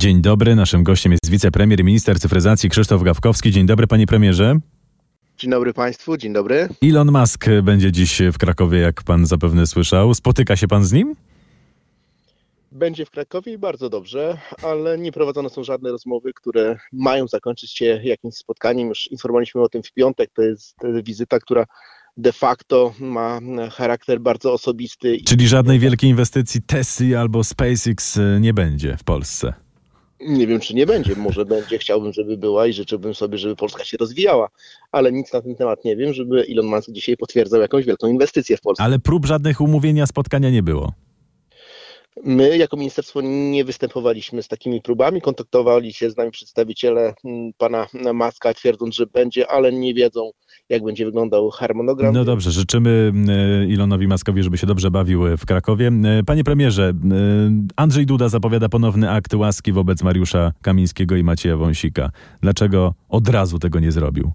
Dzień dobry, naszym gościem jest wicepremier i minister cyfryzacji Krzysztof Gawkowski. Dzień dobry, panie premierze. Dzień dobry Państwu, dzień dobry. Elon Musk będzie dziś w Krakowie, jak pan zapewne słyszał. Spotyka się pan z nim? Będzie w Krakowie i bardzo dobrze, ale nie prowadzone są żadne rozmowy, które mają zakończyć się jakimś spotkaniem. Już informowaliśmy o tym w piątek. To jest wizyta, która de facto ma charakter bardzo osobisty. Czyli żadnej wielkiej inwestycji Tesla albo SpaceX nie będzie w Polsce? Nie wiem, czy nie będzie. Może będzie. Chciałbym, żeby była i życzyłbym sobie, żeby Polska się rozwijała, ale nic na ten temat nie wiem, żeby Elon Musk dzisiaj potwierdzał jakąś wielką inwestycję w Polsce. Ale prób żadnych umówienia spotkania nie było. My jako ministerstwo nie występowaliśmy z takimi próbami. Kontaktowali się z nami przedstawiciele mm, pana Maska, twierdząc, że będzie, ale nie wiedzą, jak będzie wyglądał harmonogram. No dobrze, życzymy e, Ilonowi Maskowi, żeby się dobrze bawił w Krakowie. E, panie premierze, e, Andrzej Duda zapowiada ponowny akt łaski wobec Mariusza Kamińskiego i Macieja Wąsika. Dlaczego od razu tego nie zrobił?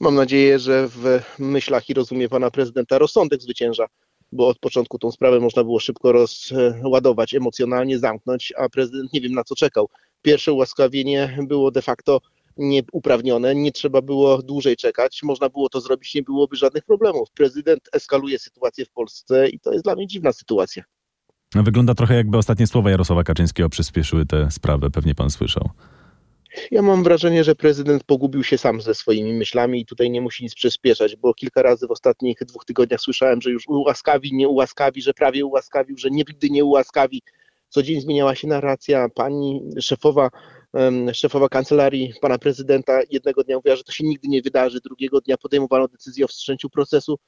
Mam nadzieję, że w myślach i rozumie pana prezydenta rozsądek zwycięża bo od początku tą sprawę można było szybko rozładować, emocjonalnie zamknąć, a prezydent nie wiem na co czekał. Pierwsze ułaskawienie było de facto nieuprawnione, nie trzeba było dłużej czekać, można było to zrobić, nie byłoby żadnych problemów. Prezydent eskaluje sytuację w Polsce i to jest dla mnie dziwna sytuacja. Wygląda trochę jakby ostatnie słowa Jarosława Kaczyńskiego przyspieszyły tę sprawę, pewnie pan słyszał. Ja mam wrażenie, że prezydent pogubił się sam ze swoimi myślami i tutaj nie musi nic przyspieszać, bo kilka razy w ostatnich dwóch tygodniach słyszałem, że już ułaskawi, nie ułaskawi, że prawie ułaskawił, że nigdy nie ułaskawi. Co dzień zmieniała się narracja. Pani szefowa, szefowa kancelarii pana prezydenta jednego dnia mówiła, że to się nigdy nie wydarzy, drugiego dnia podejmowano decyzję o wstrzęciu procesu.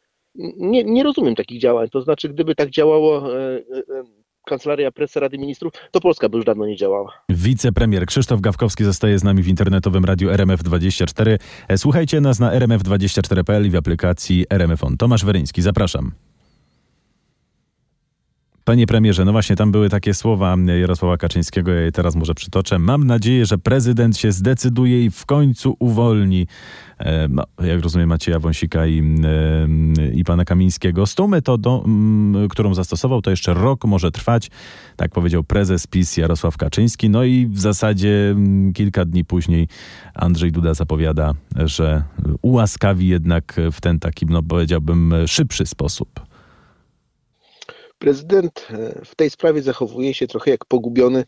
Nie, nie rozumiem takich działań. To znaczy, gdyby tak działało e, e, Kancelaria Presy Rady Ministrów, to Polska by już dawno nie działała. Wicepremier Krzysztof Gawkowski zostaje z nami w internetowym radiu RMF24. E, słuchajcie nas na rmf24.pl i w aplikacji RMF On. Tomasz Weryński, zapraszam. Panie premierze, no właśnie tam były takie słowa Jarosława Kaczyńskiego, ja je teraz może przytoczę. Mam nadzieję, że prezydent się zdecyduje i w końcu uwolni, e, no, jak rozumiem, Macieja Wąsika i, e, i pana Kamińskiego. Z tą metodą, którą zastosował, to jeszcze rok może trwać, tak powiedział prezes PiS Jarosław Kaczyński. No i w zasadzie kilka dni później Andrzej Duda zapowiada, że ułaskawi jednak w ten taki, no powiedziałbym, szybszy sposób. Prezydent e, w tej sprawie zachowuje się trochę jak pogubiony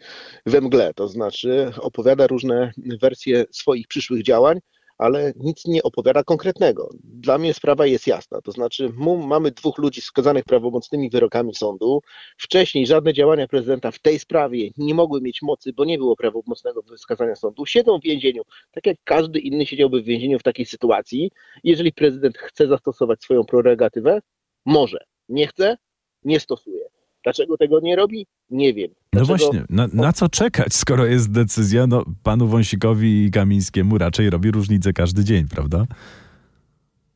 we mgle, to znaczy opowiada różne wersje swoich przyszłych działań, ale nic nie opowiada konkretnego. Dla mnie sprawa jest jasna, to znaczy mamy dwóch ludzi skazanych prawomocnymi wyrokami sądu. Wcześniej żadne działania prezydenta w tej sprawie nie mogły mieć mocy, bo nie było prawomocnego wskazania sądu. Siedzą w więzieniu, tak jak każdy inny siedziałby w więzieniu w takiej sytuacji. Jeżeli prezydent chce zastosować swoją prerogatywę, może. Nie chce, nie stosuje. Dlaczego tego nie robi? Nie wiem. No Dlaczego... No właśnie, na, na, co czekać, skoro jest decyzja? No, panu Wąsikowi i Kamińskiemu raczej robi różnicę każdy dzień, prawda?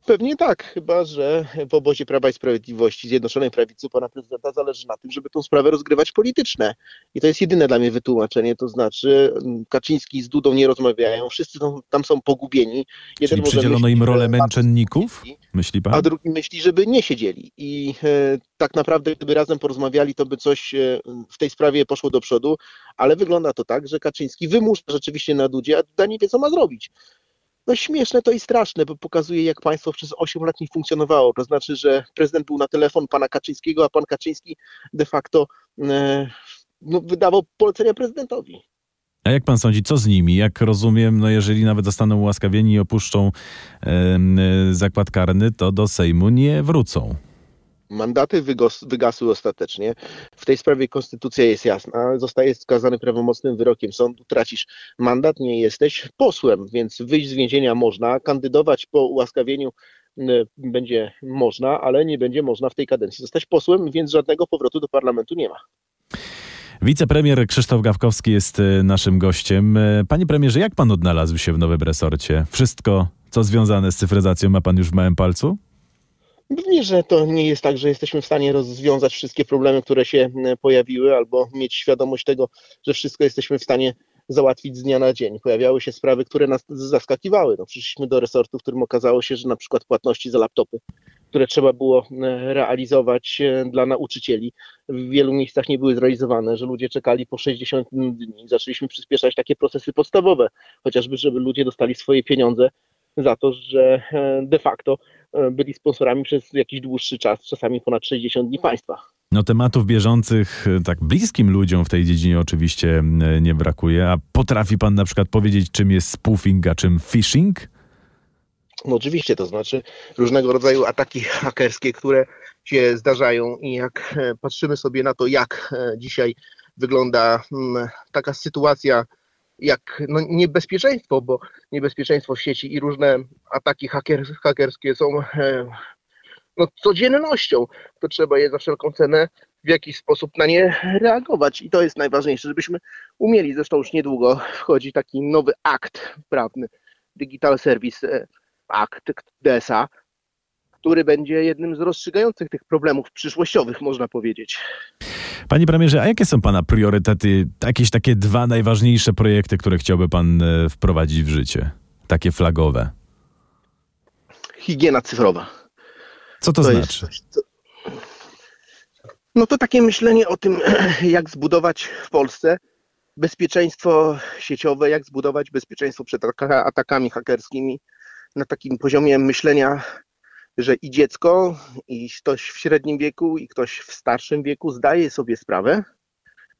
Pewnie tak, chyba że w obozie Prawa i Sprawiedliwości, Zjednoczonej Prawicy pana prezydenta zależy na tym, żeby tą sprawę rozgrywać polityczne. I to jest jedyne dla mnie wytłumaczenie, to znaczy mm, Kaczyński z Dudą nie rozmawiają, wszyscy tam, tam są pogubieni. Jeden Czyli przydzielono im rolę męczenników, myśli pan? A drugi myśli, żeby nie siedzieli. I e, tak naprawdę gdyby razem porozmawiali, to by coś e, w tej sprawie poszło do przodu, ale wygląda to tak, że Kaczyński wymusza rzeczywiście na Dudzie, a Duda nie wie, co ma zrobić no śmieszne to i straszne, bo pokazuje, jak państwo przez 8 lat nie funkcjonowało. To znaczy, że prezydent był na telefon pana Kaczyńskiego, a pan Kaczyński de facto e, no, wydawał polecenia prezydentowi. A jak pan sądzi, co z nimi? Jak rozumiem, no jeżeli nawet zostaną ułaskawieni i opuszczą e, zakład karny, to do Sejmu nie wrócą. Mandaty wygasły ostatecznie. W tej sprawie konstytucja jest jasna. Zostajesz skazany prawomocnym wyrokiem sądu, tracisz mandat, nie jesteś posłem, więc wyjść z więzienia można, kandydować po ułaskawieniu będzie można, ale nie będzie można w tej kadencji zostać posłem, więc żadnego powrotu do parlamentu nie ma. Wicepremier Krzysztof Gawkowski jest e, naszym gościem. E, panie premierze, jak pan odnalazł się w nowym resorcie? Wszystko, co związane z cyfryzacją, ma pan już w małym palcu? Pewnie, że to nie jest tak, że jesteśmy w stanie rozwiązać wszystkie problemy, które się e, pojawiły, albo mieć świadomość tego, że wszystko jesteśmy w stanie załatwić z dnia na dzień. Pojawiały się sprawy, które nas zaskakiwały. No, przyszliśmy do resortu, w którym okazało się, że na przykład płatności za laptopy które trzeba było e, realizować e, dla nauczycieli, w wielu miejscach nie były zrealizowane, że ludzie czekali po 60 dni. Zaczęliśmy przyspieszać takie procesy podstawowe, chociażby, żeby ludzie dostali swoje pieniądze za to, że de facto byli sponsorami przez jakiś dłuższy czas, czasami ponad 60 dni państwa. No tematów bieżących, tak bliskim ludziom w tej dziedzinie oczywiście nie brakuje. A potrafi pan na przykład powiedzieć, czym jest spoofing, a czym phishing? No oczywiście, to znaczy różnego rodzaju ataki hakerskie, które się zdarzają i jak e, patrzymy sobie na to, jak e, dzisiaj wygląda mm, taka sytuacja, jak no, niebezpieczeństwo, bo niebezpieczeństwo w sieci i różne ataki haker, hakerskie są e, no, codziennością, to trzeba je za wszelką cenę w jakiś sposób na nie reagować. I to jest najważniejsze, żebyśmy umieli. Zresztą już niedługo wchodzi taki nowy akt prawny, Digital Service akt DESA, który będzie jednym z rozstrzygających tych problemów przyszłościowych, można powiedzieć. Panie premierze, a jakie są Pana priorytety, jakieś takie dwa najważniejsze projekty, które chciałby Pan e, wprowadzić w życie? Takie flagowe. Higiena cyfrowa. Co to, to znaczy? Co... No to takie myślenie o tym, jak zbudować w Polsce bezpieczeństwo sieciowe, jak zbudować bezpieczeństwo przed atakami hakerskimi, na takim poziomie myślenia, że i dziecko, i ktoś w średnim wieku, i ktoś w starszym wieku zdaje sobie sprawę,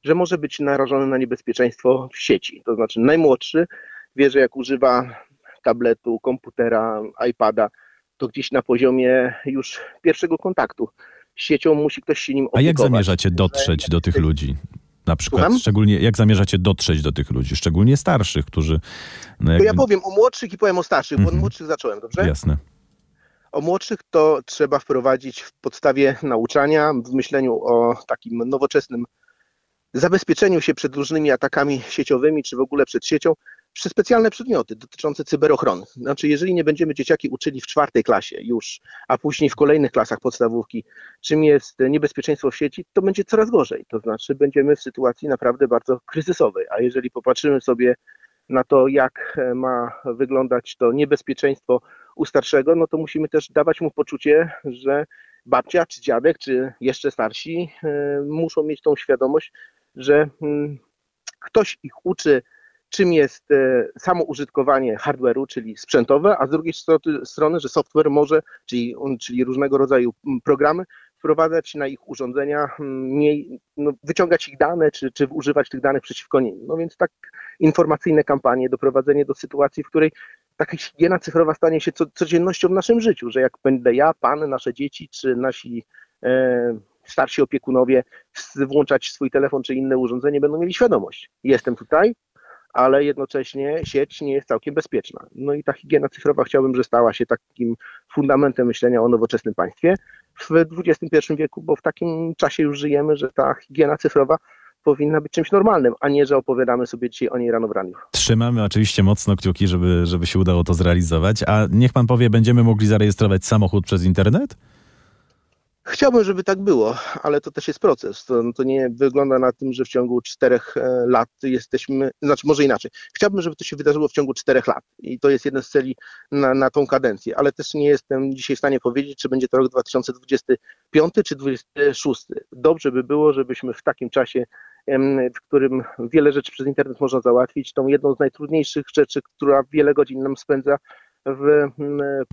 że może być narażony na niebezpieczeństwo w sieci. To znaczy najmłodszy wie, że jak używa tabletu, komputera, iPada, to gdzieś na poziomie już pierwszego kontaktu z siecią musi ktoś się nim opiekować. A jak zamierzacie dotrzeć do tych ludzi? Na przykład, Słucham? szczególnie jak zamierzacie dotrzeć do tych ludzi, szczególnie starszych, którzy. No jakby... To ja powiem o młodszych i powiem o starszych, bo od mhm. młodszych zacząłem, dobrze? Jasne. O młodszych to trzeba wprowadzić w podstawie nauczania, w myśleniu o takim nowoczesnym zabezpieczeniu się przed różnymi atakami sieciowymi, czy w ogóle przed siecią, przez specjalne przedmioty dotyczące cyberochrony. Znaczy, jeżeli nie będziemy dzieciaki uczyli w czwartej klasie już, a później w kolejnych klasach podstawówki, czym jest niebezpieczeństwo w sieci, to będzie coraz gorzej. To znaczy, będziemy w sytuacji naprawdę bardzo kryzysowej. A jeżeli popatrzymy sobie na to, jak ma wyglądać to niebezpieczeństwo u starszego, no to musimy też dawać mu poczucie, że babcia, czy dziadek, czy jeszcze starsi e, muszą mieć tą świadomość, że mm, ktoś ich uczy czym jest e, samo użytkowanie hardware'u, czyli sprzętowe, a z drugiej strony, że software może, czyli, czyli różnego rodzaju programy, wprowadzać na ich urządzenia, mniej, no, wyciągać ich dane, czy, czy używać tych danych przeciwko nim. No więc tak informacyjne kampanie, doprowadzenie do sytuacji, w której taka higiena cyfrowa stanie się co, codziennością w naszym życiu, że jak będę ja, pan, nasze dzieci, czy nasi e, starsi opiekunowie włączać swój telefon czy inne urządzenie, będą mieli świadomość. Jestem tutaj, ale jednocześnie sieć nie jest całkiem bezpieczna. No i ta higiena cyfrowa chciałbym, że stała się takim fundamentem myślenia o nowoczesnym państwie w XXI wieku, bo w takim czasie już żyjemy, że ta higiena cyfrowa powinna być czymś normalnym, a nie, że opowiadamy sobie dzisiaj o niej rano w raniu. Trzymamy oczywiście mocno kciuki, żeby, żeby się udało to zrealizować. A niech pan powie, będziemy mogli zarejestrować samochód przez internet? Chciałbym, żeby tak było, ale to też jest proces. To, to, nie wygląda na tym, że w ciągu czterech e, lat jesteśmy, znaczy może inaczej. Chciałbym, żeby to się wydarzyło w ciągu czterech lat i to jest jeden z celi na, na tą kadencję, ale też nie jestem dzisiaj w stanie powiedzieć, czy będzie to rok 2025 czy 2026. Dobrze by było, żebyśmy w takim czasie, w którym wiele rzeczy przez internet można załatwić, tą jedną z najtrudniejszych rzeczy, która wiele godzin nam spędza, w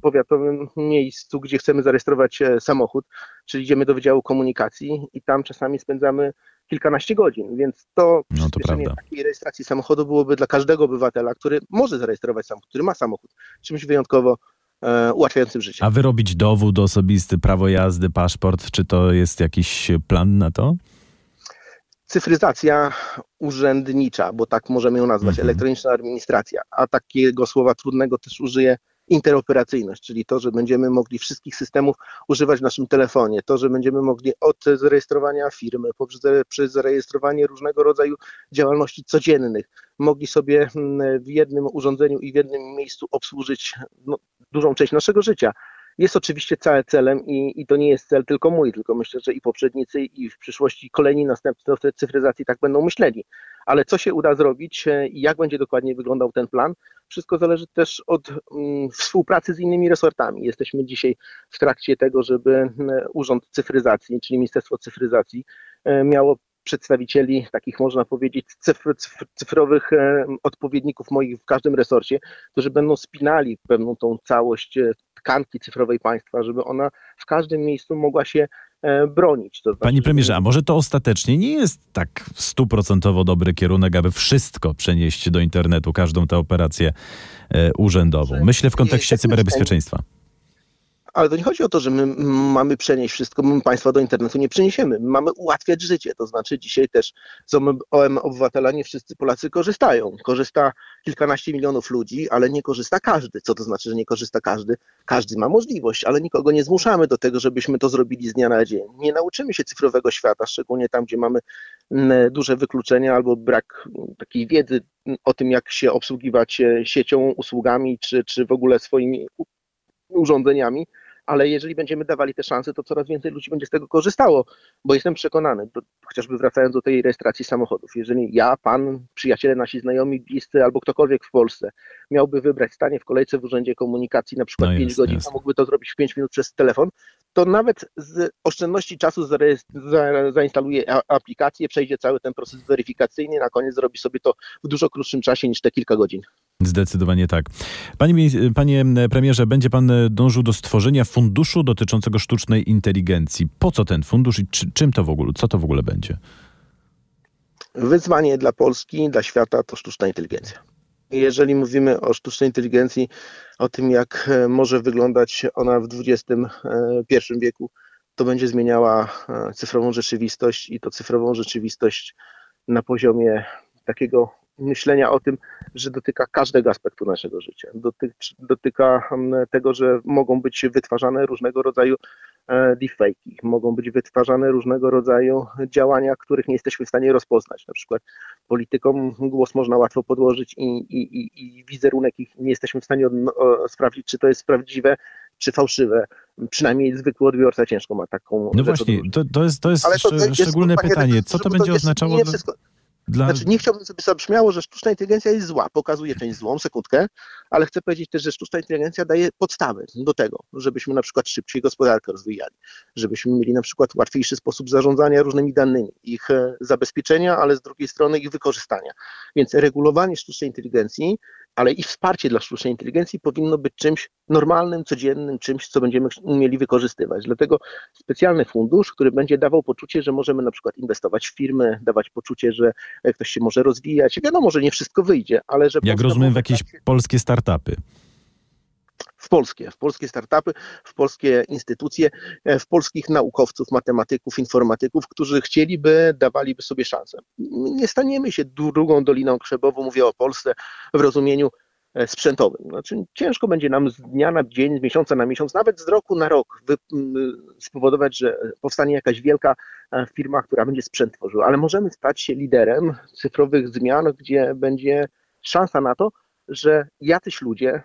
powiatowym miejscu, gdzie chcemy zarejestrować samochód, czyli idziemy do Wydziału Komunikacji i tam czasami spędzamy kilkanaście godzin, więc to, no to takiej rejestracji samochodu byłoby dla każdego obywatela, który może zarejestrować samochód, który ma samochód, czymś wyjątkowo e, ułatwiającym życie. A wyrobić dowód osobisty, prawo jazdy, paszport, czy to jest jakiś plan na to? Cyfryzacja urzędnicza, bo tak możemy ją nazwać, mhm. elektroniczna administracja, a takiego słowa trudnego też użyję interoperacyjność, czyli to, że będziemy mogli wszystkich systemów używać w naszym telefonie, to, że będziemy mogli od zarejestrowania firmy, poprzez zarejestrowanie różnego rodzaju działalności codziennych, mogli sobie mm, w jednym urządzeniu i w jednym miejscu obsłużyć no, dużą część naszego życia jest oczywiście całe celem i, i to nie jest cel tylko mój, tylko myślę, że i poprzednicy, i w przyszłości kolejni następcy cyfryzacji tak będą myśleli. Ale co się uda zrobić e, i jak będzie dokładnie wyglądał ten plan, wszystko zależy też od mm, współpracy z innymi resortami. Jesteśmy dzisiaj w trakcie tego, żeby Urząd Cyfryzacji, czyli Ministerstwo Cyfryzacji, e, miało przedstawicieli, takich można powiedzieć, cyfr, cyfr, cyfrowych e, odpowiedników moich w każdym resorcie, którzy będą spinali pewną tą całość tkanki cyfrowej państwa, żeby ona w każdym miejscu mogła się e, bronić. Znaczy, Panie premierze, a może to ostatecznie nie jest tak stuprocentowo dobry kierunek, aby wszystko przenieść do internetu, każdą tę operację urzędową? Myślę w kontekście cyberbezpieczeństwa. Ale to nie chodzi o to, że my mamy przenieść wszystko, my państwa do internetu nie przeniesiemy. My mamy ułatwiać życie. To znaczy dzisiaj też z OM obywatela nie wszyscy Polacy korzystają. Korzysta kilkanaście milionów ludzi, ale nie korzysta każdy. Co to znaczy, że nie korzysta każdy? Każdy ma możliwość, ale nikogo nie zmuszamy do tego, żebyśmy to zrobili z dnia na dzień. Nie nauczymy się cyfrowego świata, szczególnie tam, gdzie mamy duże wykluczenia albo brak takiej wiedzy o tym, jak się obsługiwać e, siecią, usługami, czy, czy w ogóle swoimi urządzeniami, ale jeżeli będziemy dawali te szanse, to coraz więcej ludzi będzie z tego korzystało, bo jestem przekonany, chociażby wracając do tej rejestracji samochodów, jeżeli ja, pan, przyjaciele nasi znajomi, bliscy albo ktokolwiek w Polsce miałby wybrać stanie w kolejce w Urzędzie Komunikacji na przykład no 5 godzin, jest. a mógłby to zrobić w 5 minut przez telefon, to nawet z oszczędności czasu zainstaluje aplikację, przejdzie cały ten proces weryfikacyjny, na koniec zrobi sobie to w dużo krótszym czasie niż te kilka godzin. Zdecydowanie tak. Panie, panie premierze, będzie pan dążył do stworzenia funduszu dotyczącego sztucznej inteligencji. Po co ten fundusz i czy, czym to w ogóle, co to w ogóle będzie? Wyzwanie dla Polski, dla świata to sztuczna inteligencja. Jeżeli mówimy o sztucznej inteligencji, o tym, jak e, może wyglądać ona w XXI e, wieku, to będzie zmieniała e, cyfrową rzeczywistość i to cyfrową rzeczywistość na poziomie takiego myślenia o tym, że dotyka każdego aspektu naszego życia. dotyka tego, że mogą być wytwarzane różnego rodzaju E, deepfake'i. Mogą być wytwarzane różnego rodzaju działania, których nie jesteśmy w stanie rozpoznać. Na przykład politykom głos można łatwo podłożyć i, i, i wizerunek ich nie jesteśmy w stanie sprawdzić, czy to jest prawdziwe, czy fałszywe. Przynajmniej zwykły odbiorca ciężko ma taką. No właśnie, to, to, jest, to jest to szczególne jest, pytanie. Co to będzie oznaczało? Wszystko, dla... Znaczy, nie chciałbym, żeby zabrzmiało, że sztuczna inteligencja jest zła, pokazuje część złą, sekundkę, ale chcę powiedzieć też, że sztuczna inteligencja daje podstawy do tego, żebyśmy na przykład szybciej gospodarkę rozwijali, żebyśmy mieli na przykład łatwiejszy sposób zarządzania różnymi danymi, ich e, zabezpieczenia, ale z drugiej strony ich wykorzystania. Więc regulowanie sztucznej inteligencji ale i wsparcie dla sztucznej inteligencji powinno być czymś normalnym, codziennym, czymś, co będziemy umieli wykorzystywać. Dlatego specjalny fundusz, który będzie dawał poczucie, że możemy na przykład inwestować w firmy, dawać poczucie, że ktoś się może rozwijać. Wiadomo, że nie wszystko wyjdzie, ale że. Jak rozumiem, w jakieś polskie startupy w polskie, w polskie startupy, w polskie instytucje, e, w polskich naukowców, matematyków, informatyków, którzy chcieliby, dawaliby sobie szansę. Nie staniemy się drugą Doliną Krzebową, mówię o Polsce w rozumieniu e, sprzętowym. Znaczy, ciężko będzie nam z dnia na dzień, z miesiąca na miesiąc, nawet z roku na rok spowodować, że powstanie jakaś wielka e, firma, która będzie sprzęt tworzyła, ale możemy stać się liderem cyfrowych zmian, gdzie będzie szansa na to, że jacyś ludzie,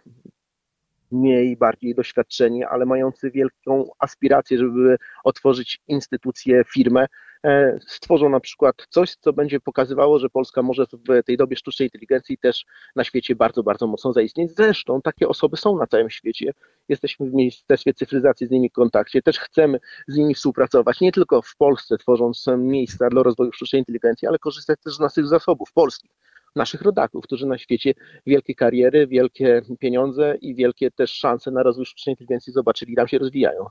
mniej, bardziej doświadczeni, ale mający wielką aspirację, żeby otworzyć instytucję, firmę, e, stworzą na przykład coś, co będzie pokazywało, że Polska może w tej dobie sztucznej inteligencji też na świecie bardzo, bardzo mocno zaistnieć. Zresztą takie osoby są na całym świecie. Jesteśmy w Ministerstwie Cyfryzacji z nimi w kontakcie, też chcemy z nimi współpracować, nie tylko w Polsce, tworząc miejsca dla rozwoju sztucznej inteligencji, ale korzystać też z naszych zasobów polskich naszych rodaków, którzy na świecie wielkie kariery, wielkie pieniądze i wielkie też szanse na rozwój sztucznej inteligencji zobaczyli, tam się rozwijają.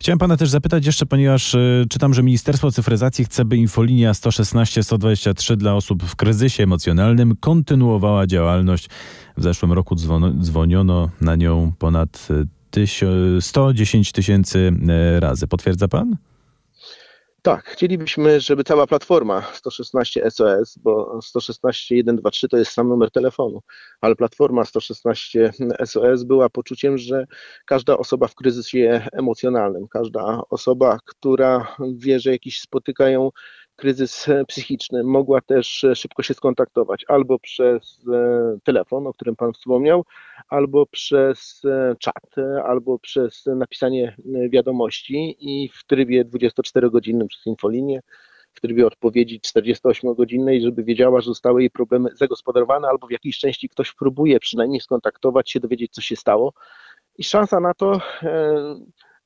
Chciałem pana też zapytać jeszcze, ponieważ y, czytam, że Ministerstwo Cyfryzacji chce, by infolinia 116-123 dla osób w kryzysie emocjonalnym kontynuowała działalność. W zeszłym roku dzwoniono na nią ponad 110 y, tysięcy y, razy. Potwierdza pan? Tak, chcielibyśmy, żeby cała platforma 116 SOS, bo 116 123 to jest sam numer telefonu, ale platforma 116 SOS była poczuciem, że każda osoba w kryzysie emocjonalnym, każda osoba, która wie, że jakiś spotyka ją kryzys psychiczny, mogła też szybko się skontaktować albo przez telefon, o którym Pan wspomniał, albo przez czat, albo przez napisanie wiadomości i w trybie 24-godzinnym przez infolinię w trybie odpowiedzi 48-godzinnej, żeby wiedziała, że zostały jej problemy zagospodarowane, albo w jakiejś części ktoś próbuje przynajmniej skontaktować się, dowiedzieć, co się stało. I szansa na to e,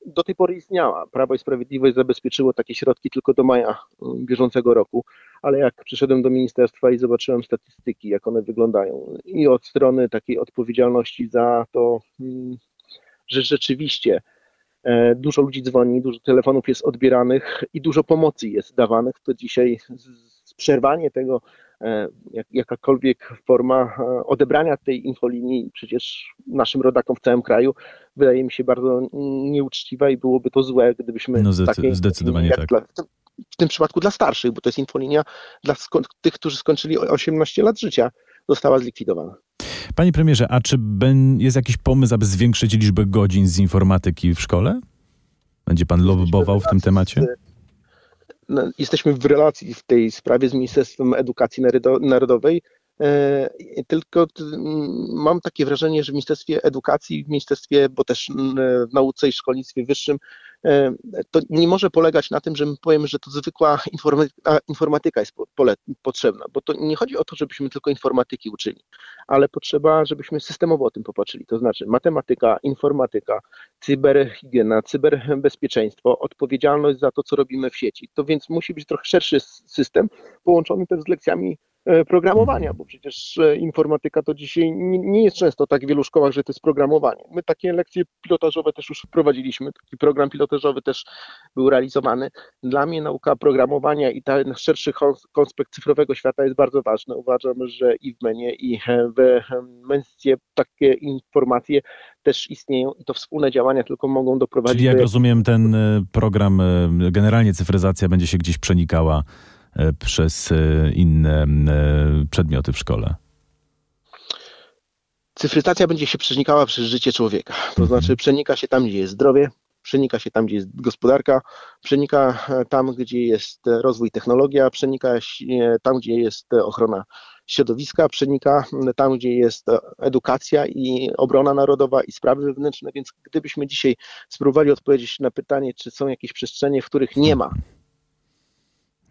do tej pory istniała. Prawo i Sprawiedliwość zabezpieczyło takie środki tylko do maja mm, bieżącego roku, ale jak przyszedłem do ministerstwa i zobaczyłem statystyki, jak one wyglądają, i od strony takiej odpowiedzialności za to, mm, że rzeczywiście E, dużo ludzi dzwoni, dużo telefonów jest odbieranych i dużo pomocy jest dawanych. To dzisiaj przerwanie tego, jakakolwiek forma e, odebrania tej infolinii przecież naszym rodakom w całym kraju wydaje mi się bardzo nieuczciwa i byłoby to złe, gdybyśmy no zdecy- zdecydowanie tak. Dla, w, tym, w tym przypadku dla starszych, bo to jest infolinia dla tych, którzy skończyli 18 lat życia, została zlikwidowana. Panie premierze, a czy jest jakiś pomysł, aby zwiększyć liczbę godzin z informatyki w szkole? Będzie pan lobbował w tym temacie? Jesteśmy w relacji w tej sprawie z Ministerstwem Edukacji Narodowej. E, tylko mam takie wrażenie, że w Ministerstwie Edukacji, w Ministerstwie, bo też w nauce i szkolnictwie wyższym to nie może polegać na tym, że my powiemy, że to zwykła informatyka jest potrzebna, bo to nie chodzi o to, żebyśmy tylko informatyki uczyli, ale potrzeba, żebyśmy systemowo o tym popatrzyli, to znaczy matematyka, informatyka, cyberhigiena, cyberbezpieczeństwo, odpowiedzialność za to, co robimy w sieci. To więc musi być trochę szerszy system, połączony też z lekcjami E, programowania, bo przecież e, informatyka to dzisiaj nie jest często tak w wielu szkołach, że to jest programowanie. My takie lekcje pilotażowe też już wprowadziliśmy, taki program pilotażowy też był realizowany. Dla mnie nauka programowania i ten szerszy konspekt cyfrowego świata jest bardzo ważny. Uważam, że i w MENie, i w Menscie takie informacje też istnieją i to wspólne działania tylko mogą doprowadzić Czyli jak do... rozumiem, ten e, program, generalnie cyfryzacja będzie się gdzieś przenikała E, przez e, inne e, przedmioty w szkole? Cyfryzacja będzie się przenikała przez życie człowieka. To mhm. znaczy przenika się tam, gdzie jest zdrowie, przenika się tam, gdzie jest gospodarka, przenika tam, gdzie jest rozwój technologia, przenika się tam, gdzie jest ochrona środowiska, przenika tam, gdzie jest edukacja i obrona narodowa i sprawy wewnętrzne. Więc gdybyśmy dzisiaj spróbowali odpowiedzieć na pytanie, czy są jakieś przestrzenie, w których nie ma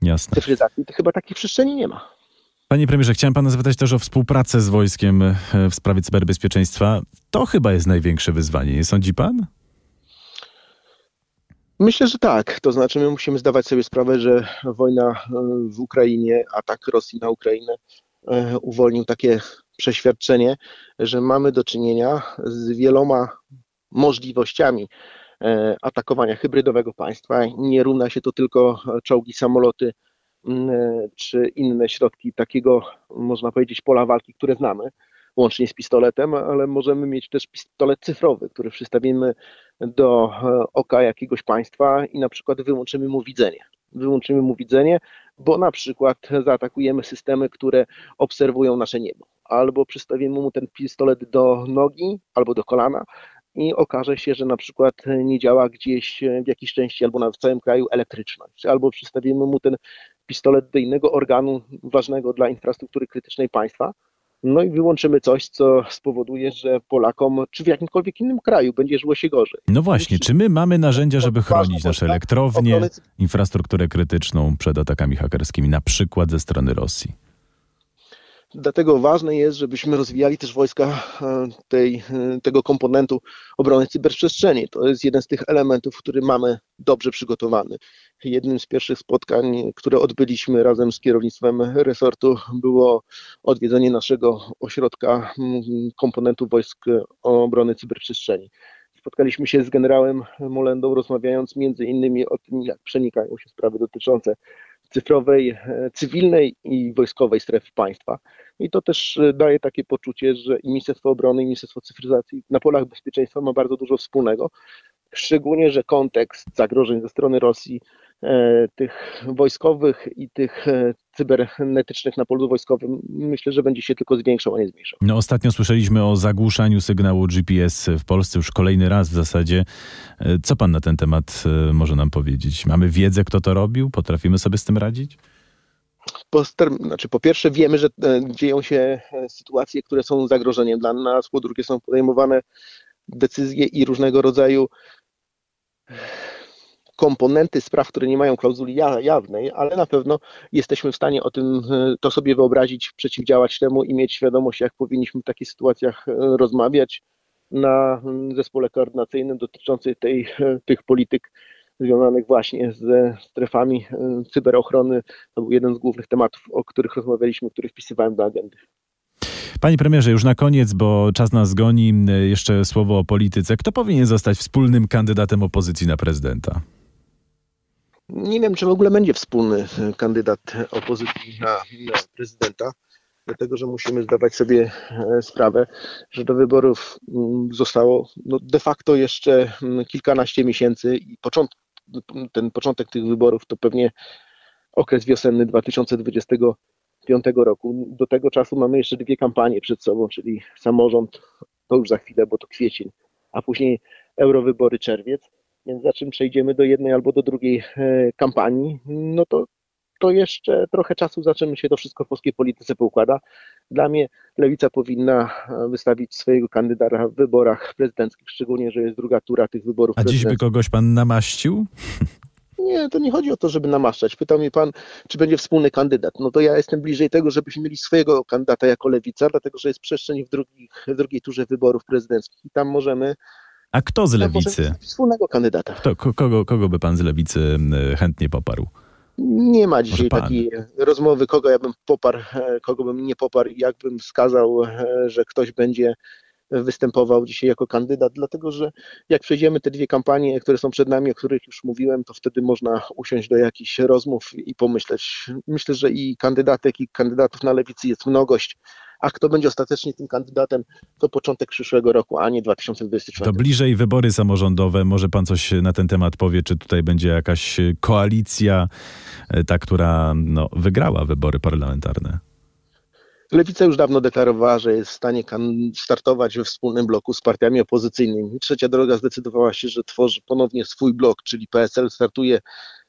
Jasne. cyfryzacji, to chyba takich przestrzeni nie ma. Panie premierze, chciałem pana zapytać też o współpracę z wojskiem e, w sprawie cyberbezpieczeństwa. To chyba jest największe wyzwanie, nie sądzi pan? Myślę, że tak. To znaczy, my musimy zdawać sobie sprawę, że wojna e, w Ukrainie, atak Rosji na Ukrainę e, uwolnił takie przeświadczenie, że mamy do czynienia z wieloma możliwościami atakowania hybrydowego państwa. Nie równa się to tylko czołgi, samoloty e, czy inne środki takiego, można powiedzieć, pola walki, które znamy, łącznie z pistoletem, ale możemy mieć też pistolet cyfrowy, który przystawimy do e, oka jakiegoś państwa i na przykład wyłączymy mu widzenie. Wyłączymy mu widzenie, bo na przykład zaatakujemy systemy, które obserwują nasze niebo albo przystawimy mu ten pistolet do nogi albo do kolana i okaże się, że na przykład nie działa gdzieś w jakiejś części albo na w całym kraju elektryczność, albo przystawimy mu ten pistolet do innego organu ważnego dla infrastruktury krytycznej państwa, no i wyłączymy coś, co spowoduje, że Polakom, czy w jakimkolwiek innym kraju będzie żyło się gorzej. No właśnie, czy my mamy narzędzia, żeby chronić nasze elektrownie, infrastrukturę krytyczną przed atakami hakerskimi, na przykład ze strony Rosji? Dlatego ważne jest, żebyśmy rozwijali też wojska e, tej, e, tego komponentu obrony cyberprzestrzeni. To jest jeden z tych elementów, który mamy dobrze przygotowany. Jednym z pierwszych spotkań, które odbyliśmy razem z kierownictwem resortu, było odwiedzenie naszego ośrodka komponentu wojsk obrony cyberprzestrzeni. Spotkaliśmy się z generałem Molendą, rozmawiając między innymi o tym, jak przenikają się sprawy dotyczące cyfrowej, e, cywilnej i wojskowej strefy państwa. I to też e, daje takie poczucie, że i Ministerstwo Obrony, i Ministerstwo Cyfryzacji na polach bezpieczeństwa ma bardzo dużo wspólnego. Szczególnie, że kontekst zagrożeń ze strony Rosji, tych wojskowych i tych cybernetycznych na polu wojskowym, myślę, że będzie się tylko zwiększał, a nie zmniejszał. No, ostatnio słyszeliśmy o zagłuszaniu sygnału GPS w Polsce już kolejny raz w zasadzie. Co pan na ten temat może nam powiedzieć? Mamy wiedzę, kto to robił? Potrafimy sobie z tym radzić? po, znaczy po pierwsze wiemy, że dzieją się sytuacje, które są zagrożeniem dla nas, po drugie są podejmowane decyzje i różnego rodzaju komponenty spraw, które nie mają klauzuli jawnej, ale na pewno jesteśmy w stanie o tym to sobie wyobrazić, przeciwdziałać temu i mieć świadomość, jak powinniśmy w takich sytuacjach rozmawiać na zespole koordynacyjnym dotyczącym tej, tych polityk związanych właśnie ze strefami cyberochrony. To był jeden z głównych tematów, o których rozmawialiśmy, który wpisywałem do agendy. Panie premierze, już na koniec, bo czas nas goni, jeszcze słowo o polityce. Kto powinien zostać wspólnym kandydatem opozycji na prezydenta? Nie wiem, czy w ogóle będzie wspólny kandydat opozycji na, na prezydenta dlatego że musimy zdawać sobie e, sprawę, że do wyborów mm, zostało no de facto jeszcze mm, kilkanaście miesięcy i początek, ten początek tych wyborów to pewnie okres wiosenny 2025 roku. Do tego czasu mamy jeszcze dwie kampanie przed sobą, czyli samorząd, to już za chwilę, bo to kwiecień, a później eurowybory czerwiec. Więc za czym przejdziemy do jednej albo do drugiej e, kampanii, no to to jeszcze trochę czasu, za czym się to wszystko w polskiej polityce poukłada. Dla mnie lewica powinna wystawić swojego kandydata w wyborach prezydenckich, szczególnie, że jest druga tura tych wyborów. A dziś by kogoś pan namaścił? Nie, to nie chodzi o to, żeby namaszczać. Pytał mnie pan, czy będzie wspólny kandydat. No to ja jestem bliżej tego, żebyśmy mieli swojego kandydata jako lewica, dlatego że jest przestrzeń w, drugi, w drugiej turze wyborów prezydenckich i tam możemy a kto z lewicy? Wspólnego kandydata. Kto, kogo, kogo by pan z lewicy chętnie poparł? Nie ma dzisiaj takiej rozmowy, kogo ja bym poparł, e, kogo bym nie poparł, jakbym wskazał, e, że ktoś będzie występował dzisiaj jako kandydat, dlatego że jak przejdziemy te dwie kampanie, które są przed nami, o których już mówiłem, to wtedy można usiąść do jakichś rozmów i pomyśleć. Myślę, że i kandydatek, i kandydatów na lewicy jest mnogość a kto będzie ostatecznie tym kandydatem, to początek przyszłego roku, a nie 2024. To bliżej wybory samorządowe. Może pan coś na ten temat powie, czy tutaj będzie jakaś koalicja, e, ta, która no, wygrała wybory parlamentarne? Lewica już dawno deklarowała, że jest w stanie startować we wspólnym bloku z partiami opozycyjnymi. Trzecia droga zdecydowała się, że tworzy ponownie swój blok, czyli PSL startuje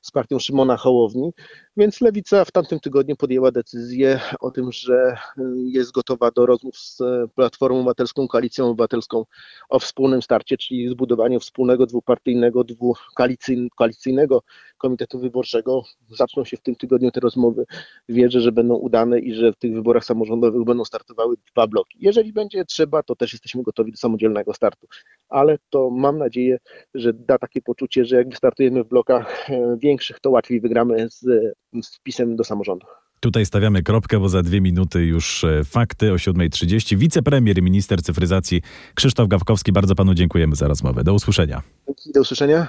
z partią Szymona Hołowni, więc Lewica w tamtym tygodniu podjęła decyzję o tym, że y, jest gotowa do rozmów z Platformą Obywatelską, Koalicją Obywatelską o wspólnym starcie, czyli zbudowaniu wspólnego dwupartyjnego, dwukoalicyjnego komitetu wyborczego. Zaczną się w tym tygodniu te rozmowy. Wierzę, że będą udane i że w tych wyborach samorządowych będą startowały dwa bloki. Jeżeli będzie trzeba, to też jesteśmy gotowi do samodzielnego startu, ale to mam nadzieję, że da takie poczucie, że jak wystartujemy w blokach e, większych, to łatwiej wygramy z, z wpisem do samorządu. Tutaj stawiamy kropkę, bo za dwie minuty już e, fakty o 7.30. Wicepremier i minister cyfryzacji Krzysztof Gawkowski, bardzo panu dziękujemy za rozmowę. Do usłyszenia. Do usłyszenia.